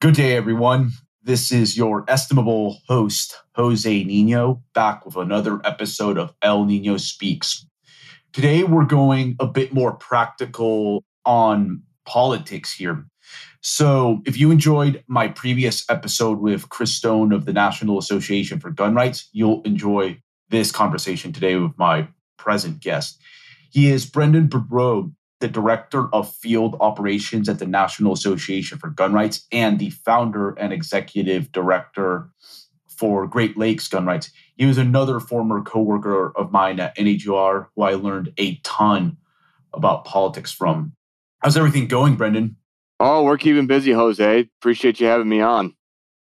Good day, everyone. This is your estimable host, José Niño, back with another episode of El Niño Speaks. Today, we're going a bit more practical on politics here. So, if you enjoyed my previous episode with Chris Stone of the National Association for Gun Rights, you'll enjoy this conversation today with my present guest. He is Brenden Boudreau, the director of field operations at the National Association for Gun Rights and the founder and executive director for Great Lakes Gun Rights. He was another former coworker of mine at NAGR who I learned a ton about politics from. How's everything going, Brenden? Oh, we're keeping busy, José. Appreciate you having me on.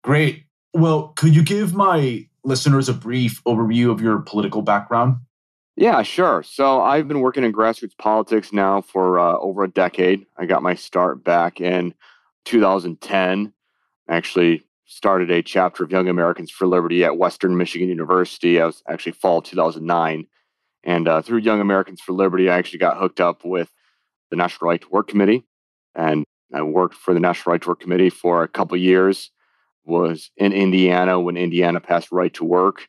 Great. Well, could you give my listeners a brief overview of your political background? Yeah, sure. So I've been working in grassroots politics now for uh, over a decade. I got my start back in 2010. I actually started a chapter of Young Americans for Liberty at Western Michigan University. I was actually fall 2009. And uh, through Young Americans for Liberty, I actually got hooked up with the National Right to Work Committee. And I worked for the National Right to Work Committee for a couple years. Was in Indiana when Indiana passed right to work.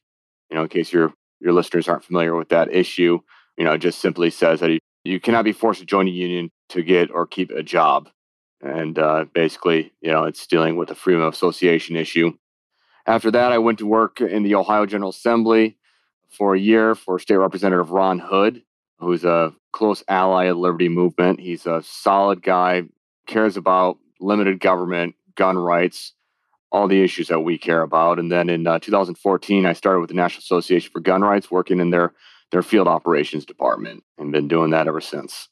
You know, in case you're your listeners aren't familiar with that issue, you know, it just simply says that you cannot be forced to join a union to get or keep a job. And uh, basically, you know, it's dealing with the freedom of association issue. After that, I went to work in the Ohio General Assembly for a year for State Representative Ron Hood, who's a close ally of the Liberty Movement. He's a solid guy, cares about limited government, gun rights, all the issues that we care about. And then in uh, 2014, I started with the National Association for Gun Rights, working in their their field operations department, and been doing that ever since.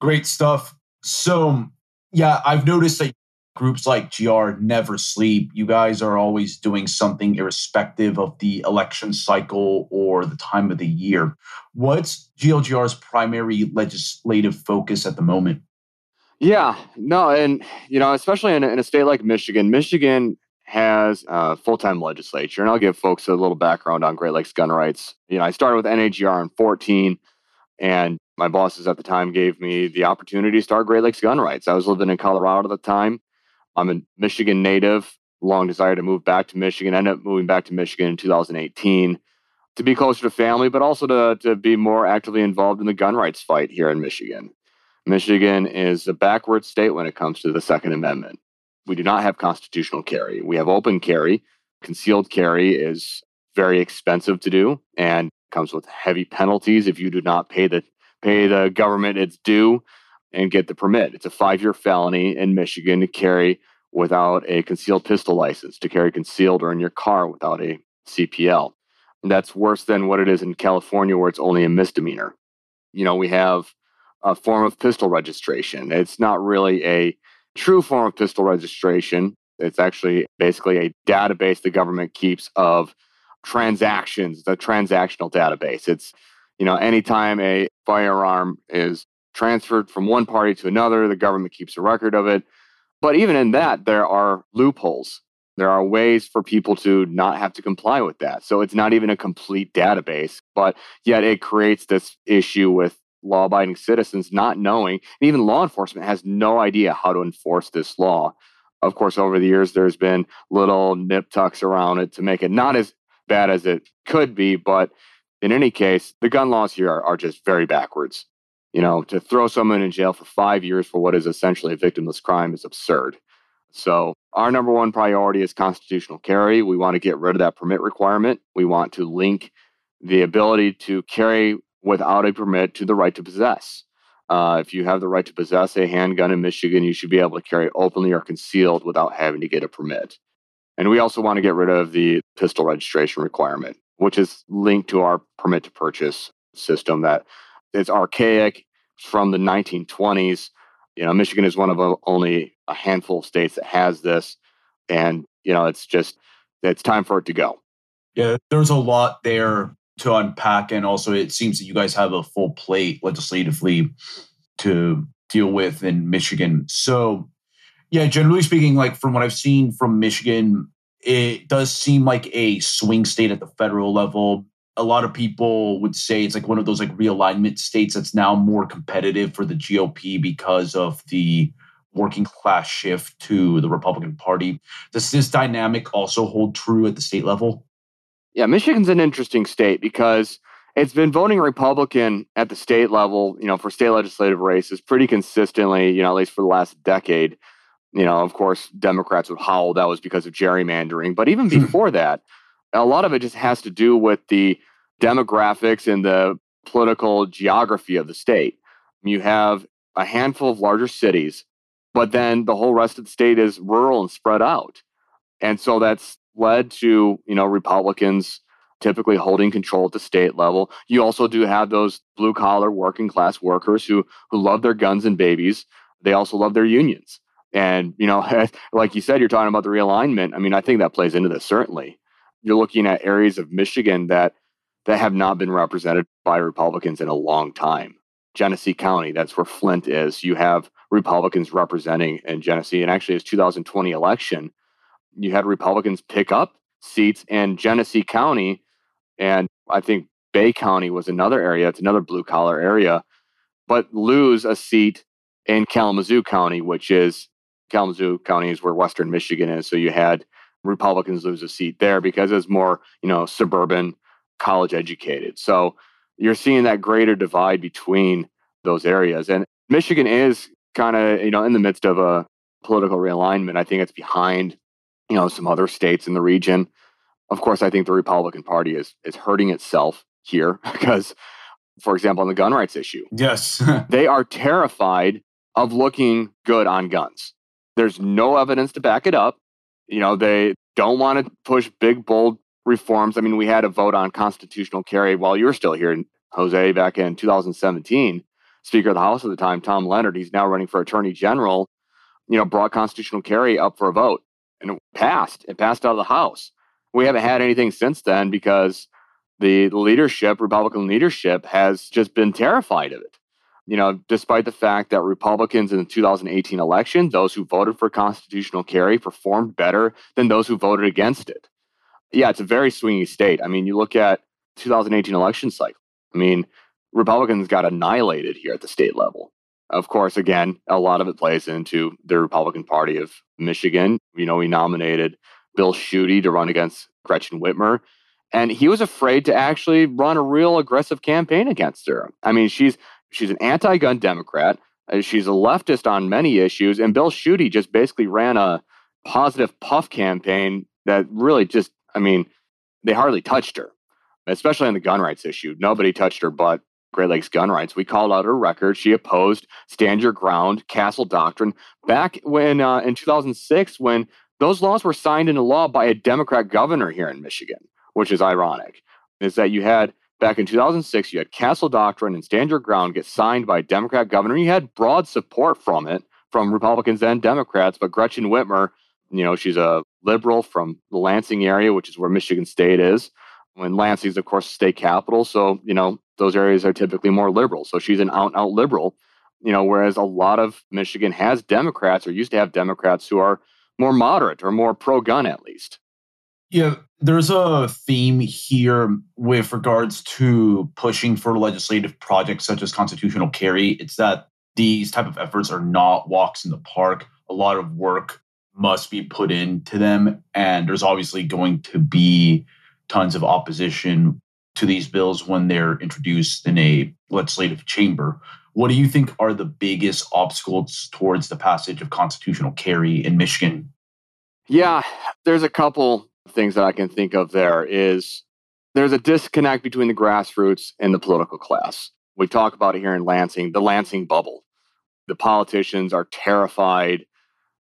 Great stuff. So, yeah, I've noticed that groups like GR never sleep. You guys are always doing something irrespective of the election cycle or the time of the year. What's GLGR's primary legislative focus at the moment? Yeah, no, and you know, especially in a, in a state like Michigan, Michigan has a full-time legislature, and I'll give folks a little background on Great Lakes gun rights. You know, I started with NAGR in 14, and my bosses at the time gave me the opportunity to start Great Lakes gun rights. I was living in Colorado at the time. I'm a Michigan native. Long desire to move back to Michigan. Ended up moving back to Michigan in 2018 to be closer to family, but also to, to be more actively involved in the gun rights fight here in Michigan. Michigan is a backward state when it comes to the Second Amendment. We do not have constitutional carry. We have open carry. Concealed carry is very expensive to do and comes with heavy penalties if you do not pay the pay the government its due and get the permit. It's a five-year felony in Michigan to carry without a concealed pistol license, to carry concealed or in your car without a CPL. And that's worse than what it is in California, where it's only a misdemeanor. You know, we have a form of pistol registration. It's not really a true form of pistol registration. It's actually basically a database the government keeps of transactions, the transactional database. It's, you know, anytime a firearm is transferred from one party to another, the government keeps a record of it. But even in that, there are loopholes. There are ways for people to not have to comply with that. So it's not even a complete database, but yet it creates this issue with law abiding citizens not knowing, and even law enforcement has no idea how to enforce this law. Of course, over the years, there's been little nip tucks around it to make it not as bad as it could be. But in any case, the gun laws here are, are just very backwards. You know, to throw someone in jail for five years for what is essentially a victimless crime is absurd. So, our number one priority is constitutional carry. We want to get rid of that permit requirement. We want to link the ability to carry without a permit to the right to possess. Uh, if you have the right to possess a handgun in Michigan, you should be able to carry openly or concealed without having to get a permit. And we also want to get rid of the pistol registration requirement, which is linked to our permit to purchase system that is archaic from the 1920s. You know, Michigan is one of only a handful of states that has this. And, you know, it's just, it's time for it to go. Yeah, there's a lot there to unpack. And also, it seems that you guys have a full plate legislatively to deal with in Michigan. So, yeah, generally speaking, like from what I've seen from Michigan, it does seem like a swing state at the federal level. A lot of people would say it's like one of those like realignment states that's now more competitive for the GOP because of the working class shift to the Republican Party. Does this dynamic also hold true at the state level? Yeah, Michigan's an interesting state because it's been voting Republican at the state level, you know, for state legislative races pretty consistently, you know, at least for the last decade. You know, of course, Democrats would howl that was because of gerrymandering. But even hmm. before that, a lot of it just has to do with the demographics and the political geography of the state. You have a handful of larger cities, but then the whole rest of the state is rural and spread out. And so that's led to, you know, Republicans typically holding control at the state level. You also do have those blue collar working class workers who who love their guns and babies. They also love their unions. And, you know, like you said, you're talking about the realignment. I mean, I think that plays into this certainly. You're looking at areas of Michigan that that have not been represented by Republicans in a long time. Genesee County, that's where Flint is. You have Republicans representing in Genesee. And actually, it's 2020 election. You had Republicans pick up seats in Genesee County and I think Bay County was another area. It's another blue collar area, but lose a seat in Kalamazoo County, which is Kalamazoo County is where Western Michigan is. So you had Republicans lose a seat there because it's more, you know, suburban, college educated. So you're seeing that greater divide between those areas. And Michigan is kind of, you know, in the midst of a political realignment. I think it's behind, you know, some other states in the region of course, I think the Republican Party is is hurting itself here because, for example, on the gun rights issue, yes, they are terrified of looking good on guns. There's no evidence to back it up. You know, they don't want to push big, bold reforms. I mean, we had a vote on constitutional carry while you were still here, José, back in 2017. Speaker of the House at the time, Tom Leonard, he's now running for Attorney General, you know, brought constitutional carry up for a vote and it passed. It passed out of the House we haven't had anything since then because the leadership, Republican leadership, has just been terrified of it. You know, despite the fact that Republicans in the 2018 election, those who voted for constitutional carry performed better than those who voted against it. Yeah, it's a very swingy state. I mean, you look at 2018 election cycle. I mean, Republicans got annihilated here at the state level. Of course, again, a lot of it plays into the Republican Party of Michigan. You know, we nominated Bill Schuette to run against Gretchen Whitmer. And he was afraid to actually run a real aggressive campaign against her. I mean, she's she's an anti-gun Democrat. Uh, she's a leftist on many issues, and Bill Schuette just basically ran a positive puff campaign that really just, I mean, they hardly touched her, especially on the gun rights issue. Nobody touched her but Great Lakes gun rights. We called out her record. She opposed Stand Your Ground, Castle Doctrine back when uh, in 2006 when those laws were signed into law by a Democrat governor here in Michigan, which is ironic. Is that you had back in 2006, you had Castle Doctrine and Stand Your Ground get signed by a Democrat governor. You had broad support from it from Republicans and Democrats, but Gretchen Whitmer, you know, she's a liberal from the Lansing area, which is where Michigan State is. When Lansing is, of course, state capital, so you know those areas are typically more liberal. So she's an out and out liberal, you know. Whereas a lot of Michigan has Democrats or used to have Democrats who are more moderate or more pro gun at least. Yeah, there's a theme here with regards to pushing for legislative projects such as constitutional carry. It's that these type of efforts are not walks in the park. A lot of work must be put into them and there's obviously going to be tons of opposition to these bills when they're introduced in a legislative chamber. What do you think are the biggest obstacles towards the passage of constitutional carry in Michigan? Yeah, there's a couple things that I can think of there is there's a disconnect between the grassroots and the political class. We talk about it here in Lansing, the Lansing bubble. The politicians are terrified.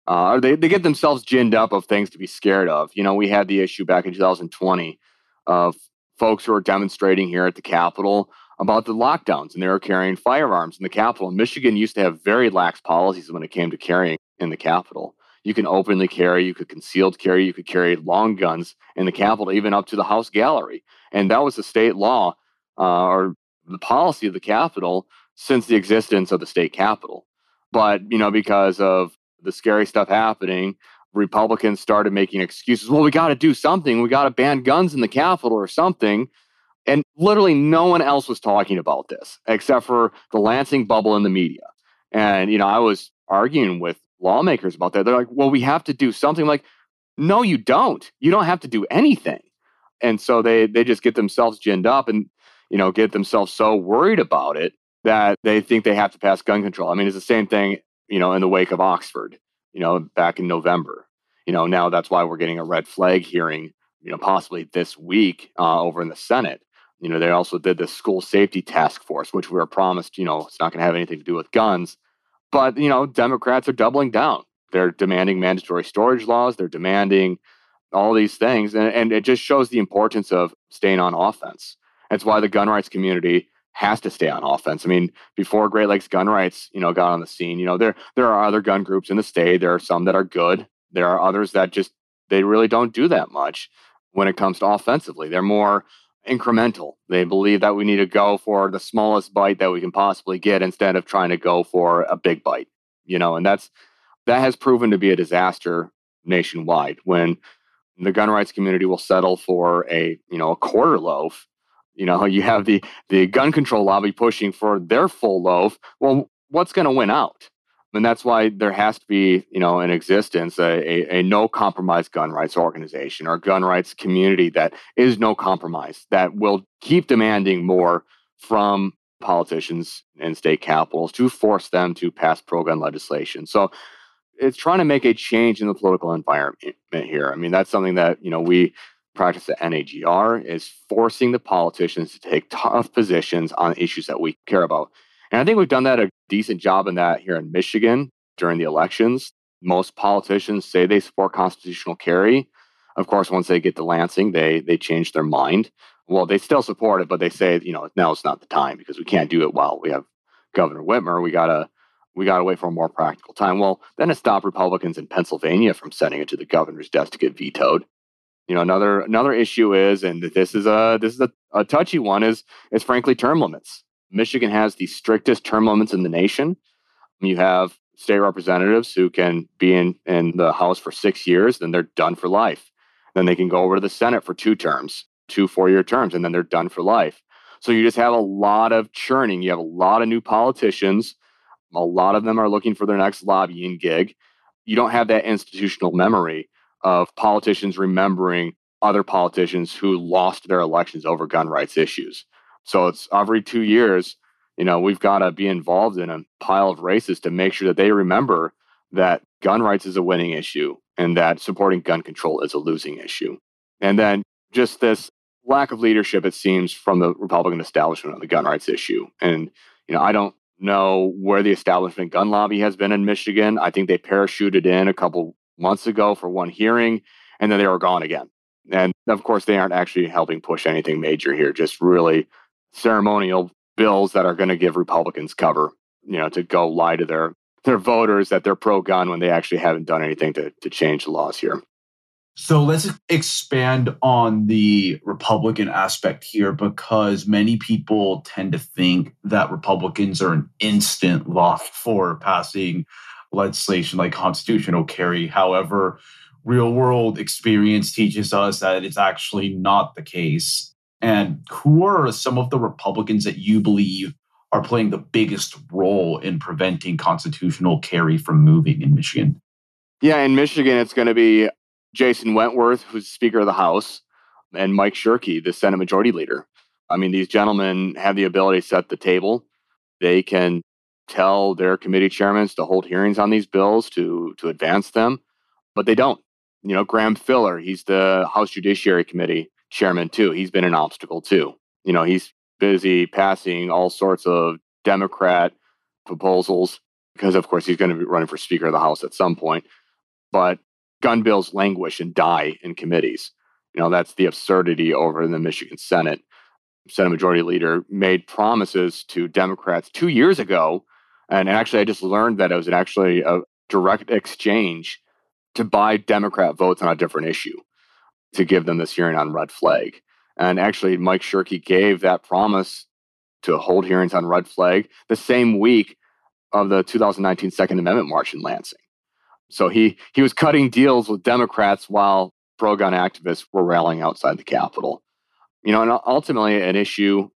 Uh, they, they get themselves ginned up of things to be scared of. You know, we had the issue back in 2020 of folks who are demonstrating here at the Capitol about the lockdowns and they were carrying firearms in the Capitol. Michigan used to have very lax policies when it came to carrying in the Capitol. You can openly carry, you could concealed carry, you could carry long guns in the Capitol, even up to the House gallery. And that was the state law uh, or the policy of the Capitol since the existence of the state Capitol. But, you know, because of the scary stuff happening, Republicans started making excuses. Well, we got to do something. We got to ban guns in the Capitol or something. And literally no one else was talking about this except for the Lansing bubble in the media. And, you know, I was arguing with lawmakers about that. They're like, well, we have to do something like, no, you don't. You don't have to do anything. And so they they just get themselves ginned up and you know get themselves so worried about it that they think they have to pass gun control. I mean, it's the same thing, you know, in the wake of Oxford, you know, back in November. You know, now that's why we're getting a red flag hearing, you know, possibly this week uh, over in the Senate. You know, they also did the school safety task force, which we were promised, you know, it's not going to have anything to do with guns. But, you know, Democrats are doubling down. They're demanding mandatory storage laws. They're demanding all these things. And, and it just shows the importance of staying on offense. That's why the gun rights community has to stay on offense. I mean, before Great Lakes gun rights, you know, got on the scene, you know, there there are other gun groups in the state. There are some that are good. There are others that just they really don't do that much when it comes to offensively. They're more incremental. They believe that we need to go for the smallest bite that we can possibly get instead of trying to go for a big bite. You know, and that's that has proven to be a disaster nationwide when the gun rights community will settle for a, you know, a quarter loaf you know, you have the the gun control lobby pushing for their full loaf. Well, what's going to win out? And that's why there has to be, you know, in existence a, a, a, no compromise gun rights organization or gun rights community that is no compromise, that will keep demanding more from politicians and state capitals to force them to pass pro gun legislation. So it's trying to make a change in the political environment here. I mean, that's something that, you know, we practice at NAGR is forcing the politicians to take tough positions on issues that we care about. And I think we've done that a decent job in that here in Michigan during the elections. Most politicians say they support constitutional carry. Of course, once they get to Lansing, they they change their mind. Well, they still support it, but they say, you know, now it's not the time because we can't do it while we have Governor Whitmer. We gotta we gotta wait for a more practical time. Well, then it stopped Republicans in Pennsylvania from sending it to the governor's desk to get vetoed you know another another issue is and this is a this is a, a touchy one is is frankly term limits. Michigan has the strictest term limits in the nation. You have state representatives who can be in in the house for six years then they're done for life. Then they can go over to the senate for two terms two four year terms and then they're done for life. So you just have a lot of churning. You have a lot of new politicians. A lot of them are looking for their next lobbying gig. You don't have that institutional memory of politicians remembering other politicians who lost their elections over gun rights issues. So it's every two years, you know, we've got to be involved in a pile of races to make sure that they remember that gun rights is a winning issue and that supporting gun control is a losing issue. And then just this lack of leadership, it seems, from the Republican establishment on the gun rights issue. And, you know, I don't know where the establishment gun lobby has been in Michigan. I think they parachuted in a couple months ago for one hearing, and then they were gone again. And of course, they aren't actually helping push anything major here, just really ceremonial bills that are going to give Republicans cover, you know, to go lie to their their voters that they're pro gun when they actually haven't done anything to, to change the laws here. So let's expand on the Republican aspect here because many people tend to think that Republicans are an instant lock for passing legislation like constitutional carry. However, real world experience teaches us that it's actually not the case. And who are some of the Republicans that you believe are playing the biggest role in preventing constitutional carry from moving in Michigan? Yeah, in Michigan, it's going to be Jason Wentworth, who's Speaker of the House, and Mike Shirkey, the Senate Majority Leader. I mean, these gentlemen have the ability to set the table. They can tell their committee chairmen to hold hearings on these bills to to advance them, but they don't. You know, Graham Filler, he's the House Judiciary Committee chairman too. He's been an obstacle too. You know, he's busy passing all sorts of Democrat proposals because, of course, he's going to be running for Speaker of the House at some point. But gun bills languish and die in committees. You know, that's the absurdity over in the Michigan Senate. Senate Majority Leader made promises to Democrats two years ago and actually, I just learned that it was actually a direct exchange to buy Democrat votes on a different issue to give them this hearing on red flag. And actually, Mike Shirkey gave that promise to hold hearings on red flag the same week of the 2019 Second Amendment March in Lansing. So he he was cutting deals with Democrats while pro gun activists were rallying outside the Capitol. You know, and ultimately, an issue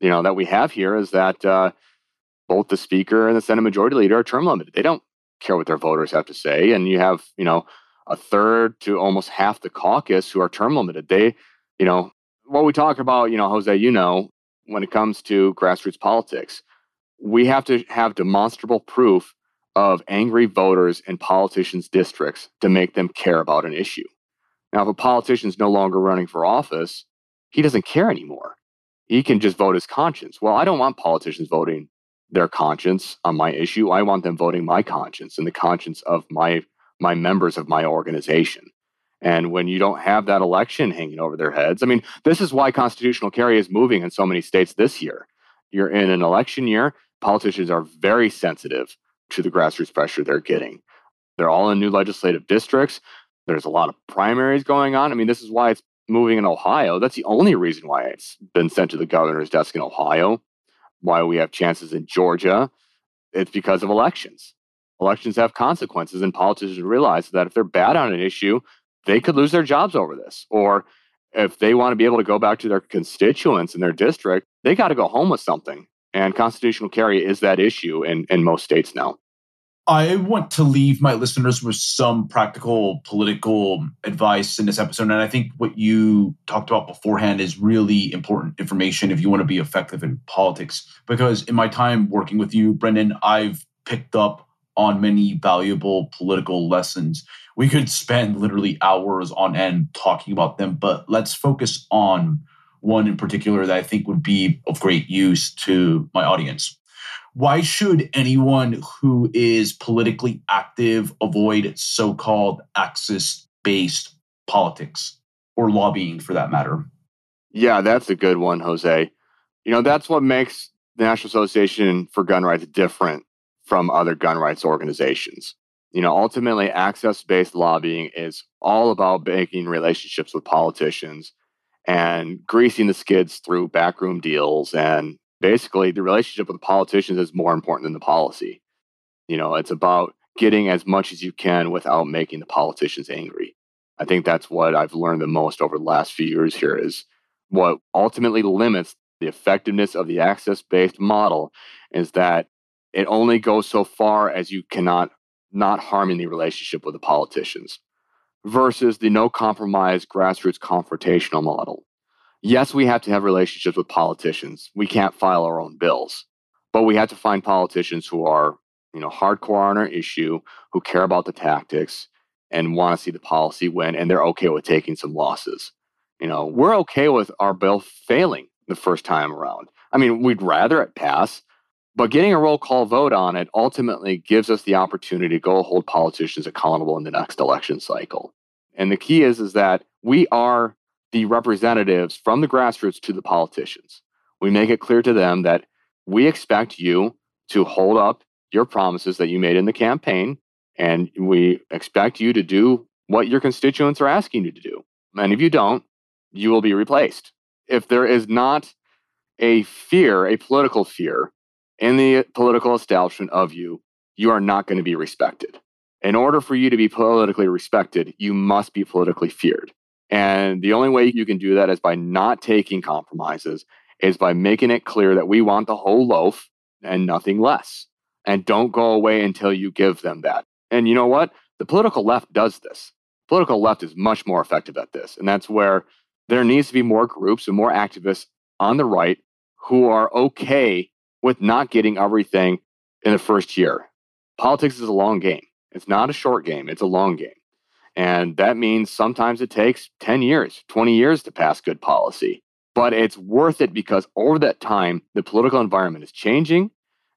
you know that we have here is that uh, both the speaker and the Senate Majority Leader are term limited. They don't care what their voters have to say. And you have, you know, a third to almost half the caucus who are term limited. They, you know, what we talk about, you know, José, you know, when it comes to grassroots politics, we have to have demonstrable proof of angry voters in politicians' districts to make them care about an issue. Now, if a politician is no longer running for office, he doesn't care anymore. He can just vote his conscience. Well, I don't want politicians voting their conscience on my issue. I want them voting my conscience and the conscience of my my members of my organization. And when you don't have that election hanging over their heads, I mean, this is why constitutional carry is moving in so many states this year. You're in an election year, politicians are very sensitive to the grassroots pressure they're getting. They're all in new legislative districts. There's a lot of primaries going on. I mean, this is why it's moving in Ohio. That's the only reason why it's been sent to the governor's desk in Ohio, why we have chances in Georgia. It's because of elections. Elections have consequences, and politicians realize that if they're bad on an issue, they could lose their jobs over this. Or if they want to be able to go back to their constituents in their district, they got to go home with something. And constitutional carry is that issue in, in most states now. I want to leave my listeners with some practical political advice in this episode. And I think what you talked about beforehand is really important information if you want to be effective in politics. Because in my time working with you, Brenden, I've picked up on many valuable political lessons. We could spend literally hours on end talking about them, but let's focus on one in particular that I think would be of great use to my audience. Why should anyone who is politically active avoid so called access based politics or lobbying for that matter? Yeah, that's a good one, José. You know, that's what makes the National Association for Gun Rights different from other gun rights organizations. You know, ultimately, access based lobbying is all about making relationships with politicians and greasing the skids through backroom deals and basically the relationship with the politicians is more important than the policy. You know, it's about getting as much as you can without making the politicians angry. I think that's what I've learned the most over the last few years here is what ultimately limits the effectiveness of the access based model is that it only goes so far as you cannot not harming the relationship with the politicians versus the no compromise grassroots confrontational model yes, we have to have relationships with politicians. We can't file our own bills, but we have to find politicians who are, you know, hardcore on our issue, who care about the tactics and want to see the policy win, and they're okay with taking some losses. You know, we're okay with our bill failing the first time around. I mean, we'd rather it pass, but getting a roll call vote on it ultimately gives us the opportunity to go hold politicians accountable in the next election cycle. And the key is is that we are the representatives from the grassroots to the politicians. We make it clear to them that we expect you to hold up your promises that you made in the campaign, and we expect you to do what your constituents are asking you to do. And if you don't, you will be replaced. If there is not a fear, a political fear in the political establishment of you, you are not going to be respected. In order for you to be politically respected, you must be politically feared. And the only way you can do that is by not taking compromises, is by making it clear that we want the whole loaf and nothing less. And don't go away until you give them that. And you know what? The political left does this. Political left is much more effective at this. And that's where there needs to be more groups and more activists on the right who are okay with not getting everything in the first year. Politics is a long game. It's not a short game, it's a long game. And that means sometimes it takes 10 years, 20 years to pass good policy. But it's worth it because over that time, the political environment is changing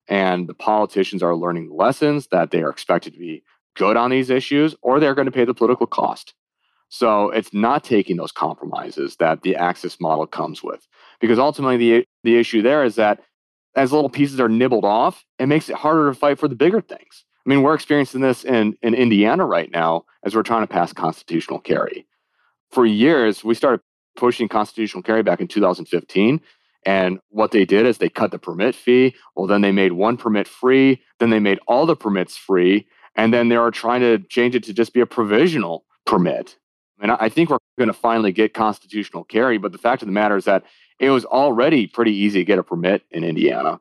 and the politicians are learning lessons that they are expected to be good on these issues or they're going to pay the political cost. So it's not taking those compromises that the access model comes with. Because ultimately, the, the issue there is that as little pieces are nibbled off, it makes it harder to fight for the bigger things. I mean, we're experiencing this in, in Indiana right now as we're trying to pass constitutional carry. For years, we started pushing constitutional carry back in 2015. And what they did is they cut the permit fee. Well, then they made one permit free. Then they made all the permits free. And then they are trying to change it to just be a provisional permit. And I think we're going to finally get constitutional carry. But the fact of the matter is that it was already pretty easy to get a permit in Indiana.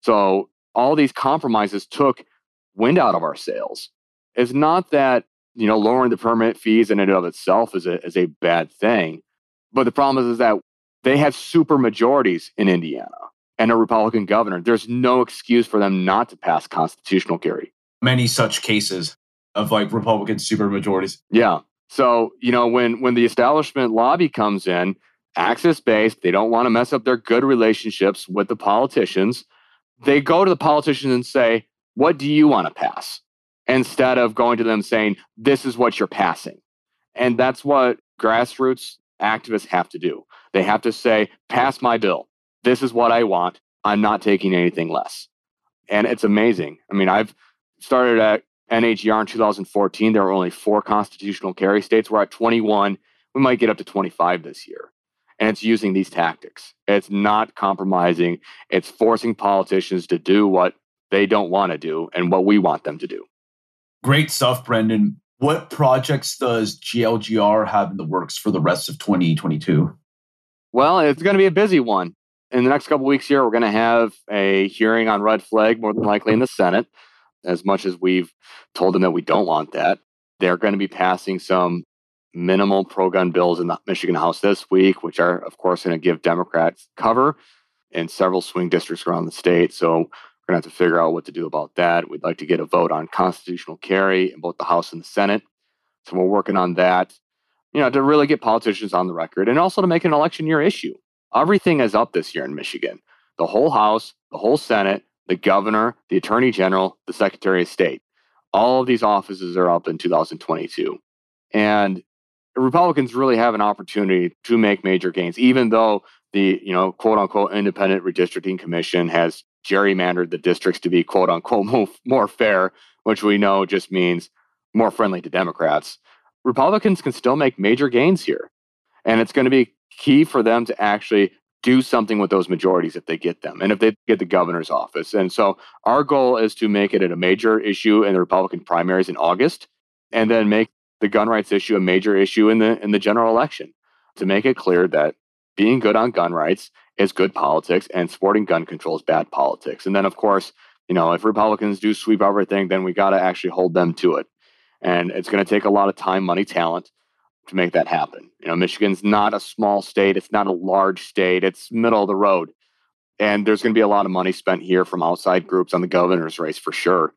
So all these compromises took wind out of our sails. It's not that, you know, lowering the permit fees in and of itself is a, is a bad thing. But the problem is, is that they have super majorities in Indiana and a Republican governor. There's no excuse for them not to pass constitutional carry. Many such cases of like Republican super majorities. Yeah. So, you know, when when the establishment lobby comes in, access based, they don't want to mess up their good relationships with the politicians. They go to the politicians and say, What do you want to pass? Instead of going to them saying, This is what you're passing. And that's what grassroots activists have to do. They have to say, Pass my bill. This is what I want. I'm not taking anything less. And it's amazing. I mean, I've started at NAGR in 2014. There were only four constitutional carry states. We're at 21. We might get up to 25 this year and it's using these tactics. It's not compromising, it's forcing politicians to do what they don't want to do and what we want them to do. Great stuff, Brenden. What projects does GLGR have in the works for the rest of 2022? Well, it's going to be a busy one. In the next couple weeks here, we're going to have a hearing on red flag, more than likely in the Senate. As much as we've told them that we don't want that, they're going to be passing some minimal pro gun bills in the Michigan House this week, which are, of course, going to give Democrats cover in several swing districts around the state. So we're going to have to figure out what to do about that. We'd like to get a vote on constitutional carry in both the House and the Senate. So we're working on that, you know, to really get politicians on the record and also to make an election year issue. Everything is up this year in Michigan the whole House, the whole Senate, the governor, the attorney general, the secretary of state. All of these offices are up in 2022. And Republicans really have an opportunity to make major gains, even though the you know quote unquote independent redistricting commission has gerrymandered the districts to be quote unquote more, fair, which we know just means more friendly to Democrats. Republicans can still make major gains here, and it's going to be key for them to actually do something with those majorities if they get them and if they get the governor's office. And so our goal is to make it a major issue in the Republican primaries in August and then make the gun rights issue a major issue in the in the general election to make it clear that being good on gun rights is good politics and supporting gun control is bad politics. And then of course, you know, if Republicans do sweep everything, then we got to actually hold them to it. And it's going to take a lot of time, money, talent to make that happen. You know, Michigan's not a small state, it's not a large state, it's middle of the road. And there's going to be a lot of money spent here from outside groups on the governor's race for sure,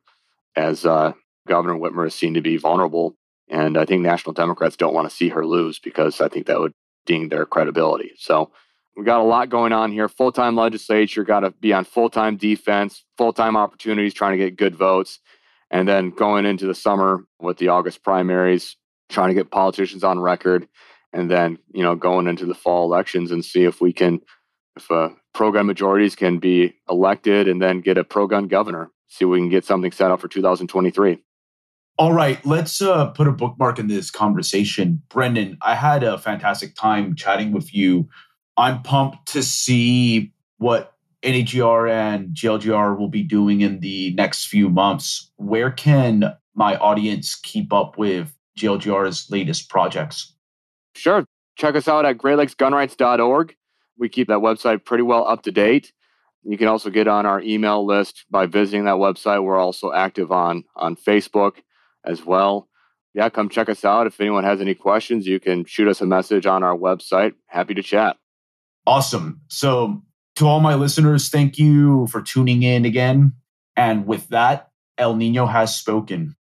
as uh, Governor Whitmer is seen to be vulnerable and I think National Democrats don't want to see her lose because I think that would ding their credibility. So we got a lot going on here. Full time legislature, got to be on full time defense, full time opportunities, trying to get good votes. And then going into the summer with the August primaries, trying to get politicians on record. And then, you know, going into the fall elections and see if we can, if uh, pro gun majorities can be elected and then get a pro gun governor, see if we can get something set up for 2023. All right, let's uh, put a bookmark in this conversation. Brenden, I had a fantastic time chatting with you. I'm pumped to see what NAGR and GLGR will be doing in the next few months. Where can my audience keep up with GLGR's latest projects? Sure. Check us out at greatlakesgunrights.org. We keep that website pretty well up to date. You can also get on our email list by visiting that website. We're also active on, on Facebook as well. Yeah, come check us out. If anyone has any questions, you can shoot us a message on our website. Happy to chat. Awesome. So, to all my listeners, thank you for tuning in again. And with that, El Niño has spoken.